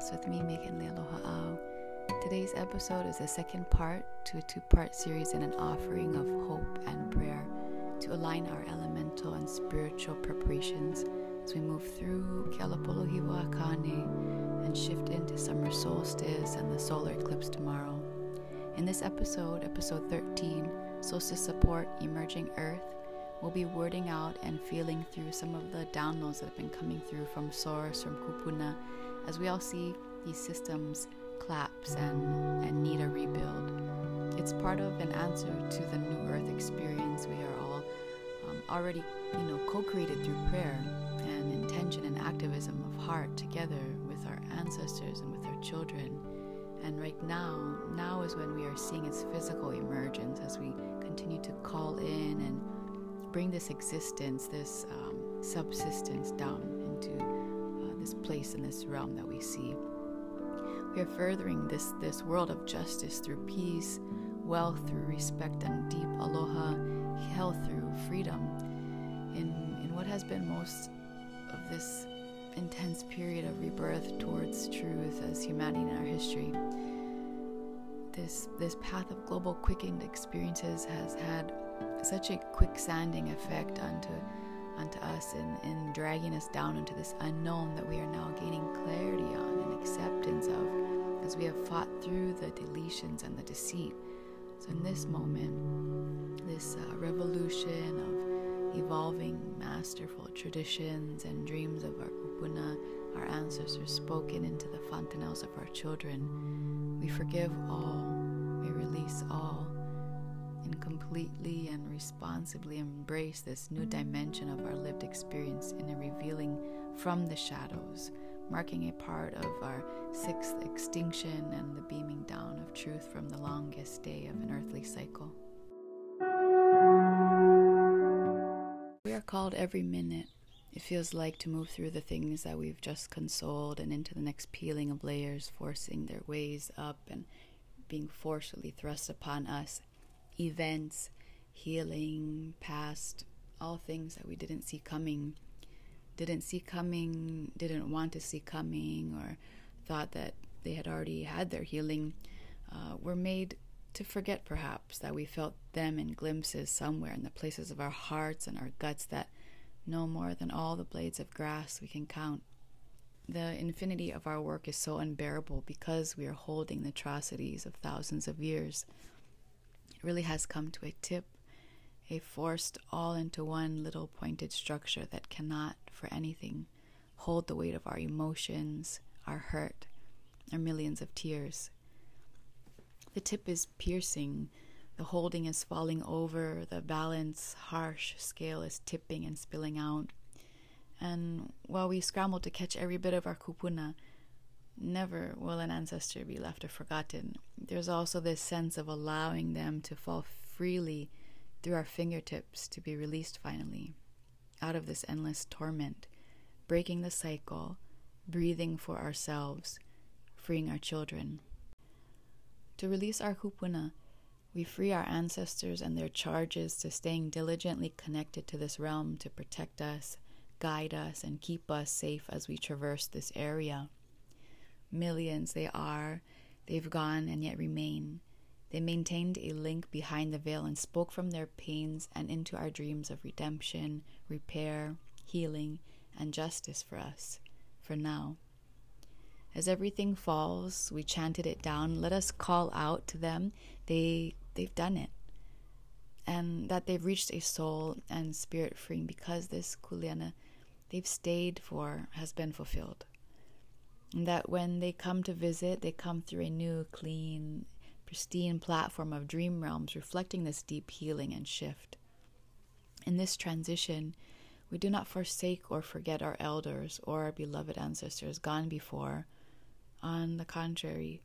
podcast with me, Megan Lealoha Today's episode is the second part to a two part series and an offering of hope and prayer to align our elemental and spiritual preparations as we move through Kealapolohiwa Akane and shift into summer solstice and the solar eclipse tomorrow. In this episode, episode 13, Solstice Support Emerging Earth, we'll be wording out and feeling through some of the downloads that have been coming through from Source, from Kupuna, as we all see these systems collapse and, and need a rebuild. It's part of an answer to the New Earth experience. We are all um, already, you know, co-created through prayer and intention and activism of heart together with our ancestors and with our children. And right now, now is when we are seeing its physical emergence as we continue to call in and bring this existence, this um, subsistence down into this place in this realm that we see. We are furthering this, this world of justice through peace, wealth through respect and deep aloha, health through freedom. In, in what has been most of this intense period of rebirth towards truth as humanity in our history, this, this path of global quickened experiences has had such a quicksanding effect onto onto us in dragging us down into this unknown that we are now gaining clarity on and acceptance of as we have fought through the deletions and the deceit. So, in this moment, this uh, revolution of evolving masterful traditions and dreams of our kupuna, our ancestors spoken into the fontanelles of our children, we forgive all, we release all and completely and responsibly embrace this new dimension of our lived experience in a revealing from the shadows, marking a part of our sixth extinction and the beaming down of truth from the longest day of an earthly cycle. We are called every minute. It feels like to move through the things that we've just consoled and into the next peeling of layers, forcing their ways up and being forcefully thrust upon us events, healing, past, all things that we didn't see coming, didn't see coming, didn't want to see coming, or thought that they had already had their healing, uh, were made to forget perhaps that we felt them in glimpses somewhere in the places of our hearts and our guts that no more than all the blades of grass we can count. The infinity of our work is so unbearable because we are holding the atrocities of thousands of years really has come to a tip, a forced all into one little pointed structure that cannot, for anything, hold the weight of our emotions, our hurt, our millions of tears. The tip is piercing, the holding is falling over, the balance, harsh scale is tipping and spilling out. And while we scramble to catch every bit of our kupuna, Never will an ancestor be left or forgotten. There's also this sense of allowing them to fall freely through our fingertips to be released finally out of this endless torment, breaking the cycle, breathing for ourselves, freeing our children. To release our kupuna, we free our ancestors and their charges to staying diligently connected to this realm to protect us, guide us, and keep us safe as we traverse this area millions they are, they've gone and yet remain. They maintained a link behind the veil and spoke from their pains and into our dreams of redemption, repair, healing, and justice for us, for now. As everything falls, we chanted it down. Let us call out to them. They they've done it. And that they've reached a soul and spirit freeing because this kuleana they've stayed for has been fulfilled that when they come to visit, they come through a new, clean, pristine platform of dream realms reflecting this deep healing and shift. In this transition, we do not forsake or forget our elders or our beloved ancestors gone before. On the contrary,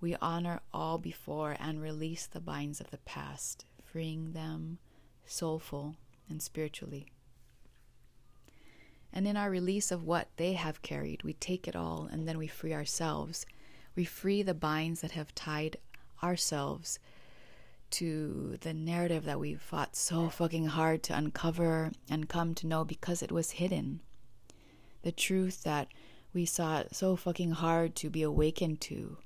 we honor all before and release the binds of the past, freeing them soulful and spiritually. And in our release of what they have carried, we take it all and then we free ourselves. We free the binds that have tied ourselves to the narrative that we fought so fucking hard to uncover and come to know because it was hidden. The truth that we sought so fucking hard to be awakened to,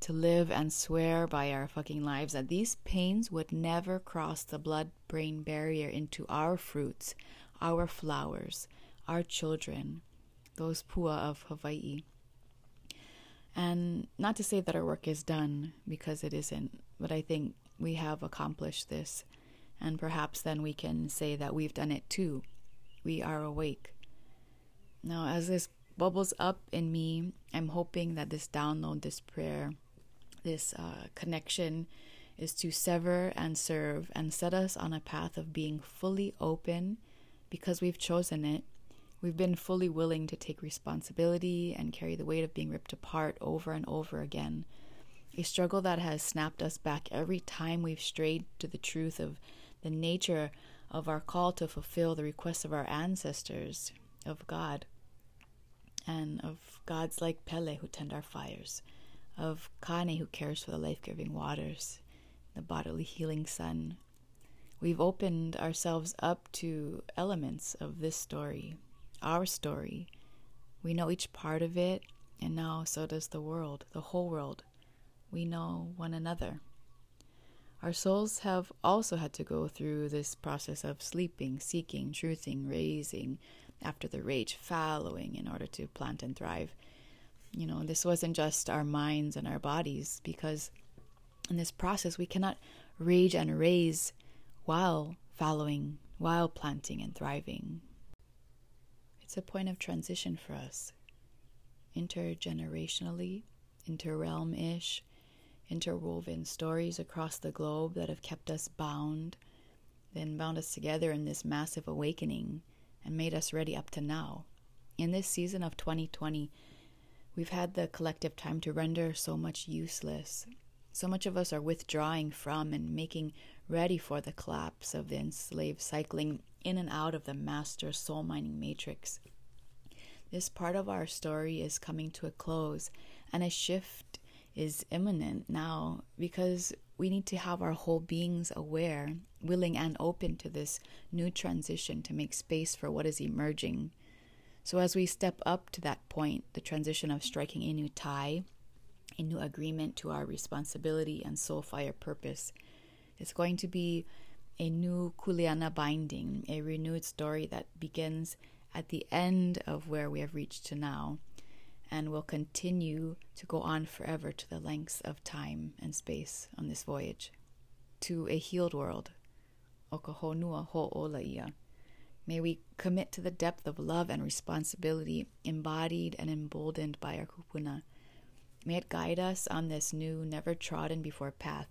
to live and swear by our fucking lives that these pains would never cross the blood brain barrier into our fruits, our flowers, our children, those pua of Hawaii. And not to say that our work is done, because it isn't, but I think we have accomplished this. And perhaps then we can say that we've done it too. We are awake. Now, as this bubbles up in me, I'm hoping that this download, this prayer, this uh, connection is to sever and serve and set us on a path of being fully open because we've chosen it We've been fully willing to take responsibility and carry the weight of being ripped apart over and over again. A struggle that has snapped us back every time we've strayed to the truth of the nature of our call to fulfill the requests of our ancestors, of God, and of gods like Pele who tend our fires, of Kane who cares for the life giving waters, the bodily healing sun. We've opened ourselves up to elements of this story, our story. We know each part of it, and now so does the world, the whole world. We know one another. Our souls have also had to go through this process of sleeping, seeking, truthing, raising, after the rage, following in order to plant and thrive. You know, this wasn't just our minds and our bodies, because in this process we cannot rage and raise while following, while planting and thriving. It's a point of transition for us, intergenerationally, interrealm ish, interwoven stories across the globe that have kept us bound, then bound us together in this massive awakening and made us ready up to now. In this season of 2020, we've had the collective time to render so much useless. So much of us are withdrawing from and making ready for the collapse of the enslaved cycling in and out of the master soul mining matrix. This part of our story is coming to a close, and a shift is imminent now because we need to have our whole beings aware, willing, and open to this new transition to make space for what is emerging. So, as we step up to that point, the transition of striking a new tie, a new agreement to our responsibility and soul fire purpose, is going to be a new Kuleana binding, a renewed story that begins at the end of where we have reached to now and will continue to go on forever to the lengths of time and space on this voyage to a healed world. Okahonua ho'olaia. May we commit to the depth of love and responsibility embodied and emboldened by our kupuna. May it guide us on this new, never trodden before path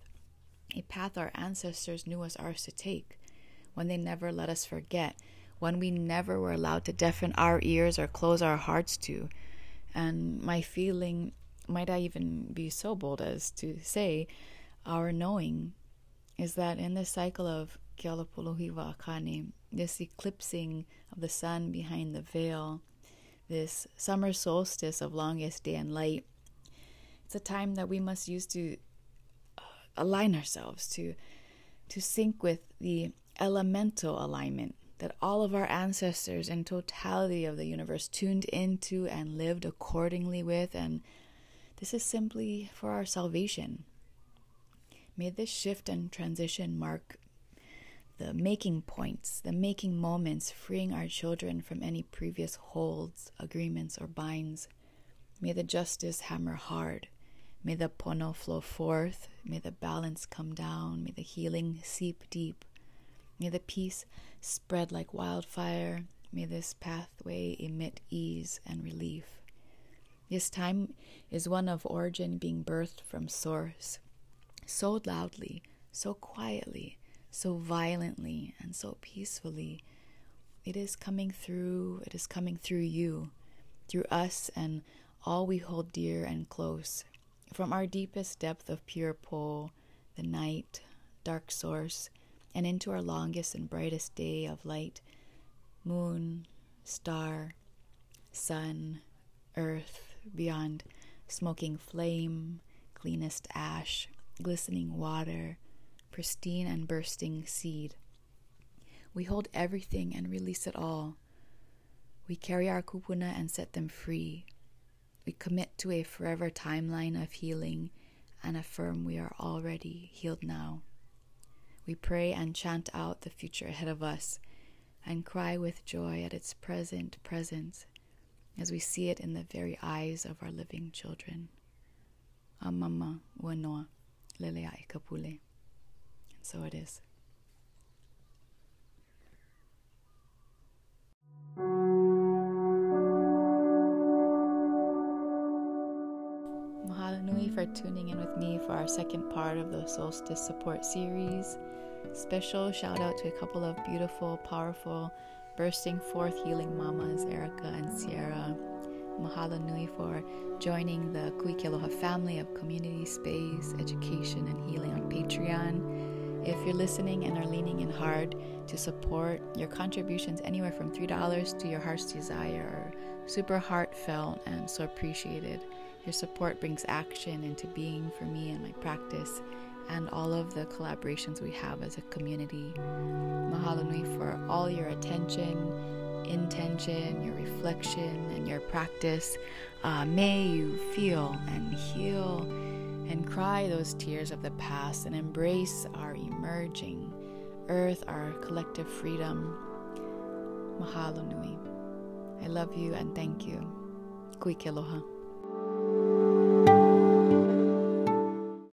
a path our ancestors knew was ours to take, one they never let us forget, one we never were allowed to deafen our ears or close our hearts to. And my feeling, might I even be so bold as to say, our knowing is that in this cycle of Kealapolohiwa Akane, this eclipsing of the sun behind the veil, this summer solstice of longest day and light, it's a time that we must use to align ourselves, to to sync with the elemental alignment that all of our ancestors and totality of the universe tuned into and lived accordingly with and this is simply for our salvation. May this shift and transition mark the making points, the making moments, freeing our children from any previous holds, agreements, or binds. May the justice hammer hard. May the pono flow forth. May the balance come down. May the healing seep deep. May the peace spread like wildfire. May this pathway emit ease and relief. This time is one of origin being birthed from source, so loudly, so quietly, so violently, and so peacefully. It is coming through, it is coming through you, through us and all we hold dear and close. From our deepest depth of pure po, the night, dark source, and into our longest and brightest day of light, moon, star, sun, earth, beyond smoking flame, cleanest ash, glistening water, pristine and bursting seed. We hold everything and release it all. We carry our kupuna and set them free. We commit to a forever timeline of healing and affirm we are already healed now. We pray and chant out the future ahead of us and cry with joy at its present presence as we see it in the very eyes of our living children. Amama wanoa leleai kapule. And so it is. Tuning in with me for our second part of the Solstice Support Series. Special shout out to a couple of beautiful, powerful, bursting forth healing mamas, Erica and Sierra. Mahalo nui for joining the Kui Kuikeloha family of community space, education, and healing on Patreon. If you're listening and are leaning in hard to support, your contributions anywhere from $3 to your heart's desire are super heartfelt and so appreciated. Your support brings action into being for me and my practice and all of the collaborations we have as a community. Mahalo nui for all your attention, intention, your reflection, and your practice. Uh, may you feel and heal and cry those tears of the past and embrace our emerging earth, our collective freedom. Mahalo nui. I love you and thank you. Kuikeloha.